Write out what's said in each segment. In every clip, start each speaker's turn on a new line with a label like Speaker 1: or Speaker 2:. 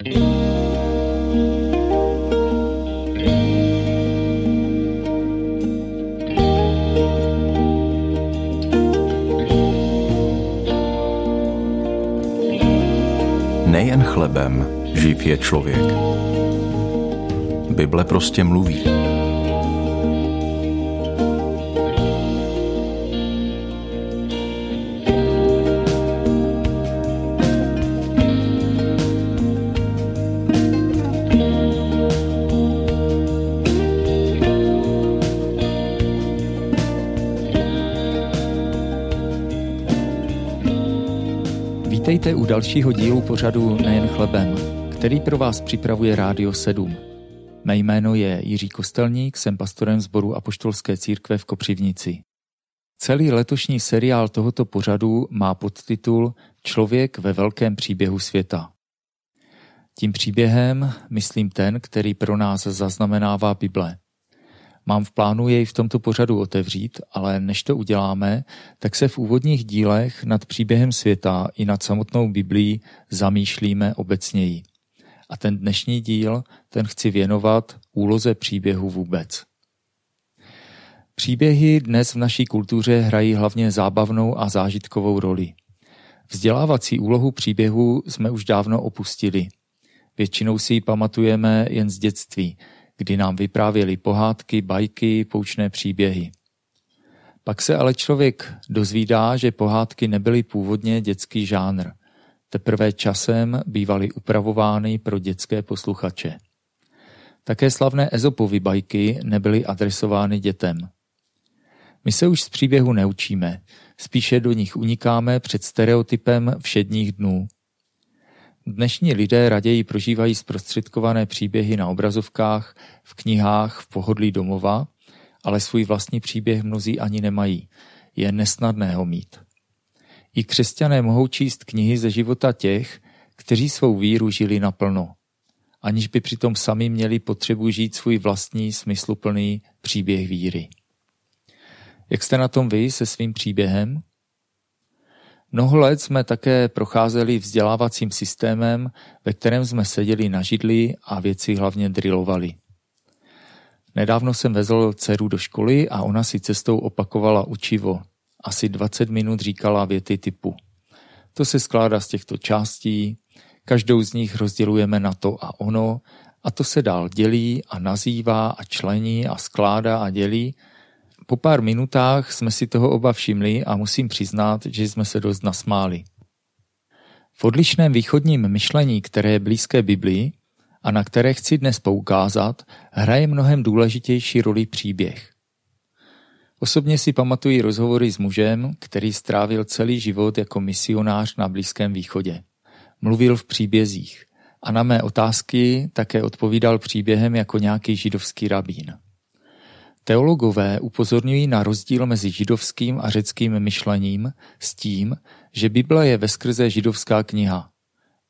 Speaker 1: Nejen chlebem živ je člověk. Bible prostě mluví.
Speaker 2: Dalšího dílu pořadu Nejen chlebem, který pro vás připravuje Rádio 7. Mé jméno je Jiří Kostelník, jsem pastorem sboru Apoštolské církve v Kopřivnici. Celý letošní seriál tohoto pořadu má podtitul Člověk ve velkém příběhu světa. Tím příběhem myslím ten, který pro nás zaznamenává Bible. Mám v plánu jej v tomto pořadu otevřít, ale než to uděláme, tak se v úvodních dílech nad příběhem světa i nad samotnou Biblí zamýšlíme obecněji. A ten dnešní díl, ten chci věnovat úloze příběhu vůbec. Příběhy dnes v naší kultuře hrají hlavně zábavnou a zážitkovou roli. Vzdělávací úlohu příběhu jsme už dávno opustili. Většinou si ji pamatujeme jen z dětství, kdy nám vyprávěli pohádky, bajky, poučné příběhy. Pak se ale člověk dozvídá, že pohádky nebyly původně dětský žánr. Teprve časem bývaly upravovány pro dětské posluchače. Také slavné Ezopovy bajky nebyly adresovány dětem. My se už z příběhu neučíme, spíše do nich unikáme před stereotypem všedních dnů. Dnešní lidé raději prožívají zprostředkované příběhy na obrazovkách, v knihách, v pohodlí domova, ale svůj vlastní příběh mnozí ani nemají. Je nesnadné ho mít. I křesťané mohou číst knihy ze života těch, kteří svou víru žili naplno, aniž by přitom sami měli potřebu žít svůj vlastní smysluplný příběh víry. Jak jste na tom vy se svým příběhem? Mnoho let jsme také procházeli vzdělávacím systémem, ve kterém jsme seděli na židli a věci hlavně drilovali. Nedávno jsem vezl dceru do školy a ona si cestou opakovala učivo. Asi 20 minut říkala věty typu. To se skládá z těchto částí, každou z nich rozdělujeme na to a ono, a to se dál dělí a nazývá a člení a skládá a dělí po pár minutách jsme si toho oba všimli a musím přiznat, že jsme se dost nasmáli. V odlišném východním myšlení, které je blízké Biblii a na které chci dnes poukázat, hraje mnohem důležitější roli příběh. Osobně si pamatuji rozhovory s mužem, který strávil celý život jako misionář na Blízkém východě. Mluvil v příbězích a na mé otázky také odpovídal příběhem jako nějaký židovský rabín. Teologové upozorňují na rozdíl mezi židovským a řeckým myšlením s tím, že Bible je veskrze židovská kniha.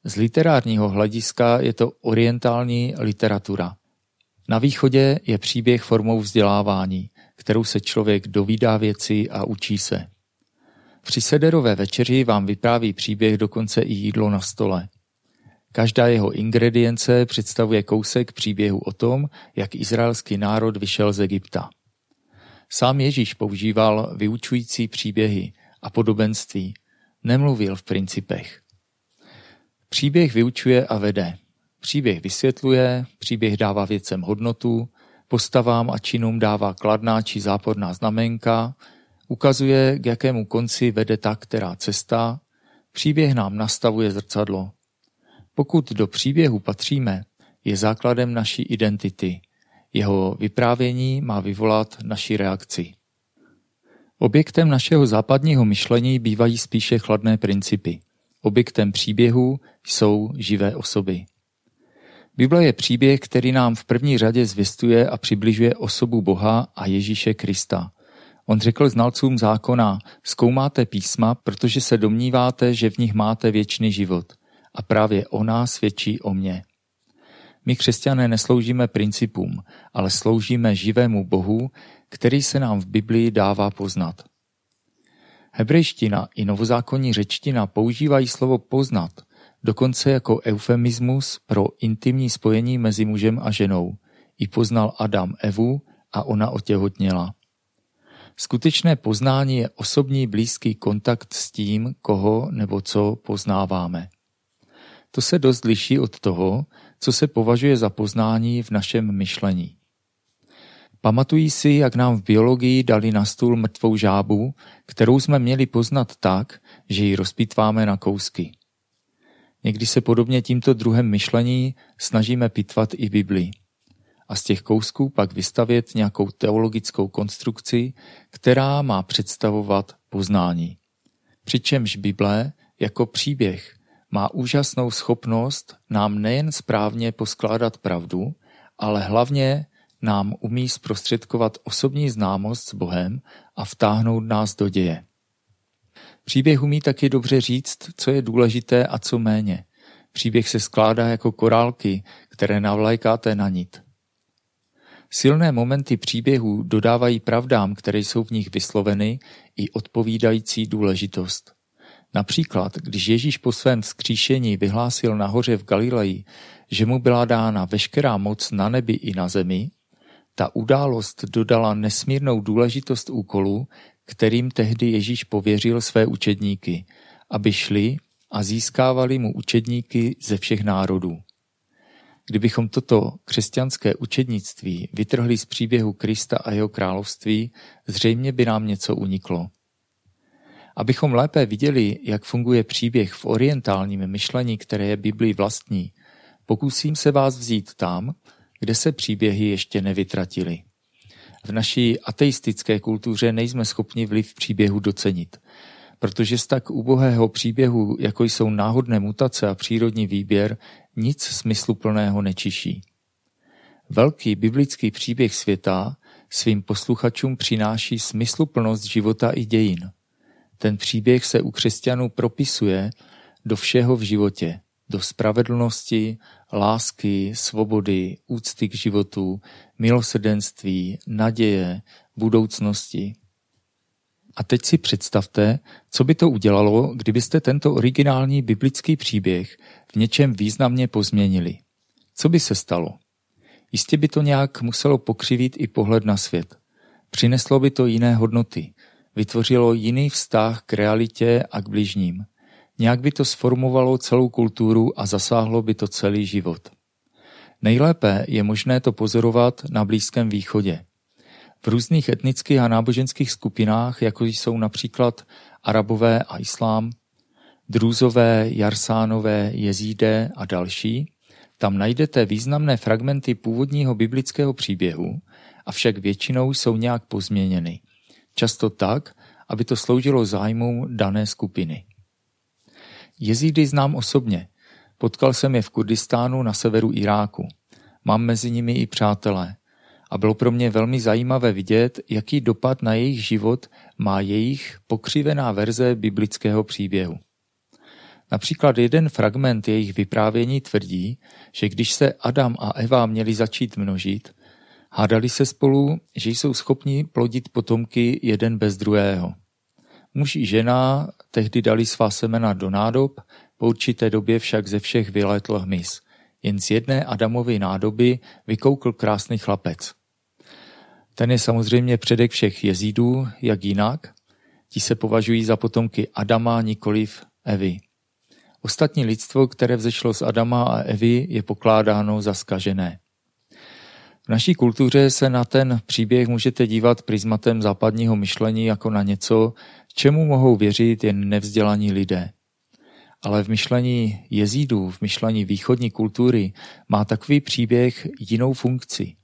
Speaker 2: Z literárního hlediska je to orientální literatura. Na východě je příběh formou vzdělávání, kterou se člověk dovídá věci a učí se. Při sederové večeři vám vypráví příběh dokonce i jídlo na stole. Každá jeho ingredience představuje kousek příběhu o tom, jak izraelský národ vyšel z Egypta. Sám Ježíš používal vyučující příběhy a podobenství, nemluvil v principech. Příběh vyučuje a vede. Příběh vysvětluje, příběh dává věcem hodnotu, postavám a činům dává kladná či záporná znamenka, ukazuje, k jakému konci vede ta která cesta, příběh nám nastavuje zrcadlo, pokud do příběhu patříme, je základem naší identity. Jeho vyprávění má vyvolat naši reakci. Objektem našeho západního myšlení bývají spíše chladné principy. Objektem příběhu jsou živé osoby. Bible je příběh, který nám v první řadě zvěstuje a přibližuje osobu Boha a Ježíše Krista. On řekl znalcům zákona, zkoumáte písma, protože se domníváte, že v nich máte věčný život a právě ona svědčí o mně. My křesťané nesloužíme principům, ale sloužíme živému Bohu, který se nám v Biblii dává poznat. Hebrejština i novozákonní řečtina používají slovo poznat dokonce jako eufemismus pro intimní spojení mezi mužem a ženou. I poznal Adam Evu a ona otěhotněla. Skutečné poznání je osobní blízký kontakt s tím, koho nebo co poznáváme. To se dost liší od toho, co se považuje za poznání v našem myšlení. Pamatují si, jak nám v biologii dali na stůl mrtvou žábu, kterou jsme měli poznat tak, že ji rozpitváme na kousky. Někdy se podobně tímto druhem myšlení snažíme pitvat i Bibli. A z těch kousků pak vystavět nějakou teologickou konstrukci, která má představovat poznání. Přičemž Bible jako příběh má úžasnou schopnost nám nejen správně poskládat pravdu, ale hlavně nám umí zprostředkovat osobní známost s Bohem a vtáhnout nás do děje. Příběh umí taky dobře říct, co je důležité a co méně. Příběh se skládá jako korálky, které navlékáte na nit. Silné momenty příběhů dodávají pravdám, které jsou v nich vysloveny, i odpovídající důležitost. Například, když Ježíš po svém vzkříšení vyhlásil nahoře v Galileji, že mu byla dána veškerá moc na nebi i na zemi, ta událost dodala nesmírnou důležitost úkolu, kterým tehdy Ježíš pověřil své učedníky, aby šli a získávali mu učedníky ze všech národů. Kdybychom toto křesťanské učednictví vytrhli z příběhu Krista a jeho království, zřejmě by nám něco uniklo. Abychom lépe viděli, jak funguje příběh v orientálním myšlení, které je Biblii vlastní, pokusím se vás vzít tam, kde se příběhy ještě nevytratily. V naší ateistické kultuře nejsme schopni vliv příběhu docenit, protože z tak ubohého příběhu, jako jsou náhodné mutace a přírodní výběr, nic smysluplného nečiší. Velký biblický příběh světa svým posluchačům přináší smysluplnost života i dějin. Ten příběh se u křesťanů propisuje do všeho v životě, do spravedlnosti, lásky, svobody, úcty k životu, milosrdenství, naděje, budoucnosti. A teď si představte, co by to udělalo, kdybyste tento originální biblický příběh v něčem významně pozměnili. Co by se stalo? Jistě by to nějak muselo pokřivit i pohled na svět. Přineslo by to jiné hodnoty, vytvořilo jiný vztah k realitě a k bližním. Nějak by to sformovalo celou kulturu a zasáhlo by to celý život. Nejlépe je možné to pozorovat na Blízkém východě. V různých etnických a náboženských skupinách, jako jsou například Arabové a Islám, Drůzové, Jarsánové, Jezídé a další, tam najdete významné fragmenty původního biblického příběhu, avšak většinou jsou nějak pozměněny. Často tak, aby to sloužilo zájmům dané skupiny. Jezídy znám osobně. Potkal jsem je v Kurdistánu na severu Iráku. Mám mezi nimi i přátelé. A bylo pro mě velmi zajímavé vidět, jaký dopad na jejich život má jejich pokřivená verze biblického příběhu. Například jeden fragment jejich vyprávění tvrdí, že když se Adam a Eva měli začít množit, hádali se spolu, že jsou schopni plodit potomky jeden bez druhého. Muž i žena tehdy dali svá semena do nádob, po určité době však ze všech vylétl hmyz. Jen z jedné Adamovy nádoby vykoukl krásný chlapec. Ten je samozřejmě předek všech jezídů, jak jinak. Ti se považují za potomky Adama, nikoliv Evy. Ostatní lidstvo, které vzešlo z Adama a Evy, je pokládáno za skažené. Naší kultuře se na ten příběh můžete dívat prismatem západního myšlení jako na něco, čemu mohou věřit jen nevzdělaní lidé. Ale v myšlení jezídů, v myšlení východní kultury má takový příběh jinou funkci.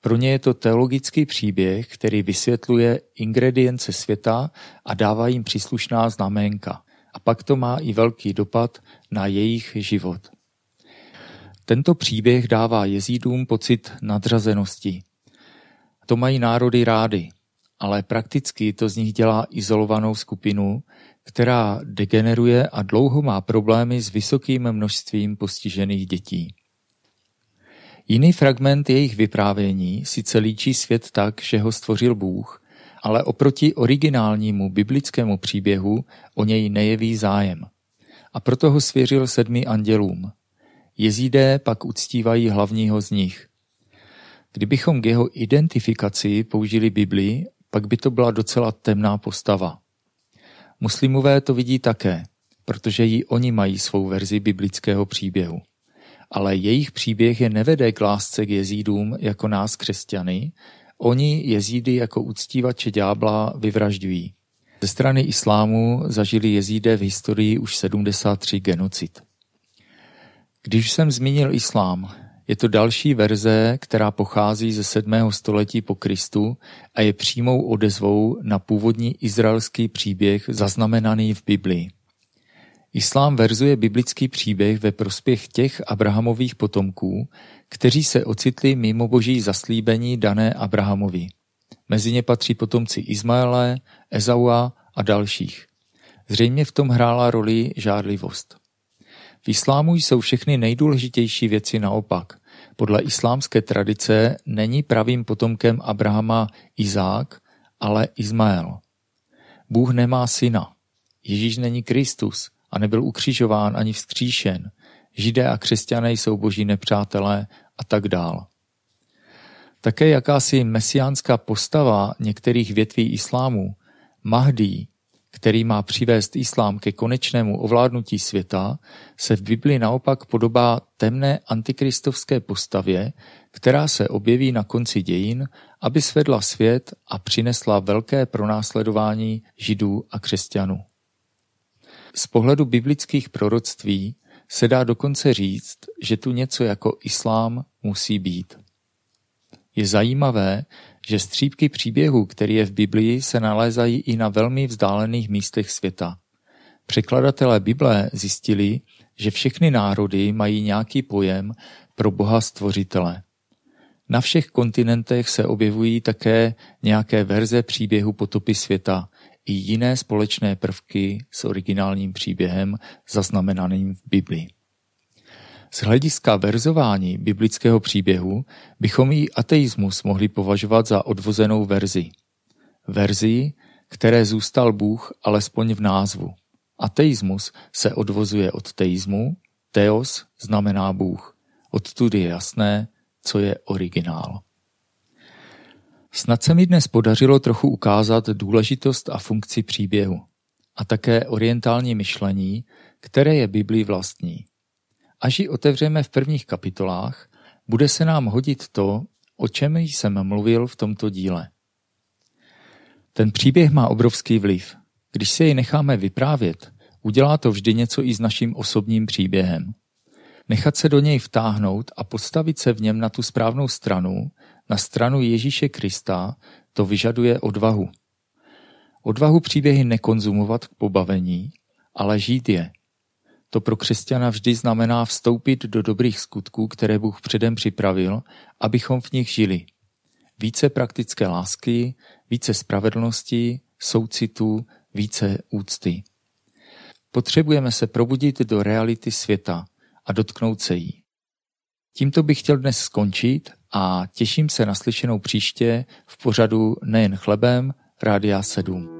Speaker 2: Pro ně je to teologický příběh, který vysvětluje ingredience světa a dává jim příslušná znamenka. A pak to má i velký dopad na jejich život. Tento příběh dává jezídům pocit nadřazenosti. To mají národy rády, ale prakticky to z nich dělá izolovanou skupinu, která degeneruje a dlouho má problémy s vysokým množstvím postižených dětí. Jiný fragment jejich vyprávění sice líčí svět tak, že ho stvořil Bůh, ale oproti originálnímu biblickému příběhu o něj nejeví zájem. a proto ho svěřil sedmi andělům. Jezídé pak uctívají hlavního z nich. Kdybychom k jeho identifikaci použili Bibli, pak by to byla docela temná postava. Muslimové to vidí také, protože ji oni mají svou verzi biblického příběhu. Ale jejich příběh je nevede k lásce k jezídům jako nás křesťany, oni jezídy jako uctívače ďábla vyvražďují. Ze strany islámu zažili jezídé v historii už 73 genocid. Když jsem zmínil islám, je to další verze, která pochází ze 7. století po Kristu a je přímou odezvou na původní izraelský příběh zaznamenaný v Biblii. Islám verzuje biblický příběh ve prospěch těch Abrahamových potomků, kteří se ocitli mimo boží zaslíbení dané Abrahamovi. Mezi ně patří potomci Izmaele, Ezaua a dalších. Zřejmě v tom hrála roli žádlivost. V islámu jsou všechny nejdůležitější věci naopak. Podle islámské tradice není pravým potomkem Abrahama Izák, ale Izmael. Bůh nemá syna. Ježíš není Kristus a nebyl ukřižován ani vzkříšen. Židé a křesťané jsou boží nepřátelé a tak dál. Také jakási mesiánská postava některých větví islámu, Mahdi, který má přivést islám ke konečnému ovládnutí světa, se v Bibli naopak podobá temné antikristovské postavě, která se objeví na konci dějin, aby svedla svět a přinesla velké pronásledování židů a křesťanů. Z pohledu biblických proroctví se dá dokonce říct, že tu něco jako islám musí být. Je zajímavé, že střípky příběhu, který je v Biblii, se nalézají i na velmi vzdálených místech světa. Překladatelé Bible zjistili, že všechny národy mají nějaký pojem pro Boha stvořitele. Na všech kontinentech se objevují také nějaké verze příběhu potopy světa i jiné společné prvky s originálním příběhem zaznamenaným v Biblii. Z hlediska verzování biblického příběhu bychom i ateismus mohli považovat za odvozenou verzi. Verzi, které zůstal Bůh alespoň v názvu. Ateismus se odvozuje od teismu, teos znamená Bůh. Odtud je jasné, co je originál. Snad se mi dnes podařilo trochu ukázat důležitost a funkci příběhu a také orientální myšlení, které je Biblii vlastní. Až ji otevřeme v prvních kapitolách, bude se nám hodit to, o čem jsem mluvil v tomto díle. Ten příběh má obrovský vliv. Když se jej necháme vyprávět, udělá to vždy něco i s naším osobním příběhem. Nechat se do něj vtáhnout a postavit se v něm na tu správnou stranu, na stranu Ježíše Krista, to vyžaduje odvahu. Odvahu příběhy nekonzumovat k pobavení, ale žít je. To pro křesťana vždy znamená vstoupit do dobrých skutků, které Bůh předem připravil, abychom v nich žili. Více praktické lásky, více spravedlnosti, soucitu, více úcty. Potřebujeme se probudit do reality světa a dotknout se jí. Tímto bych chtěl dnes skončit a těším se na slyšenou příště v pořadu Nejen chlebem Rádia 7.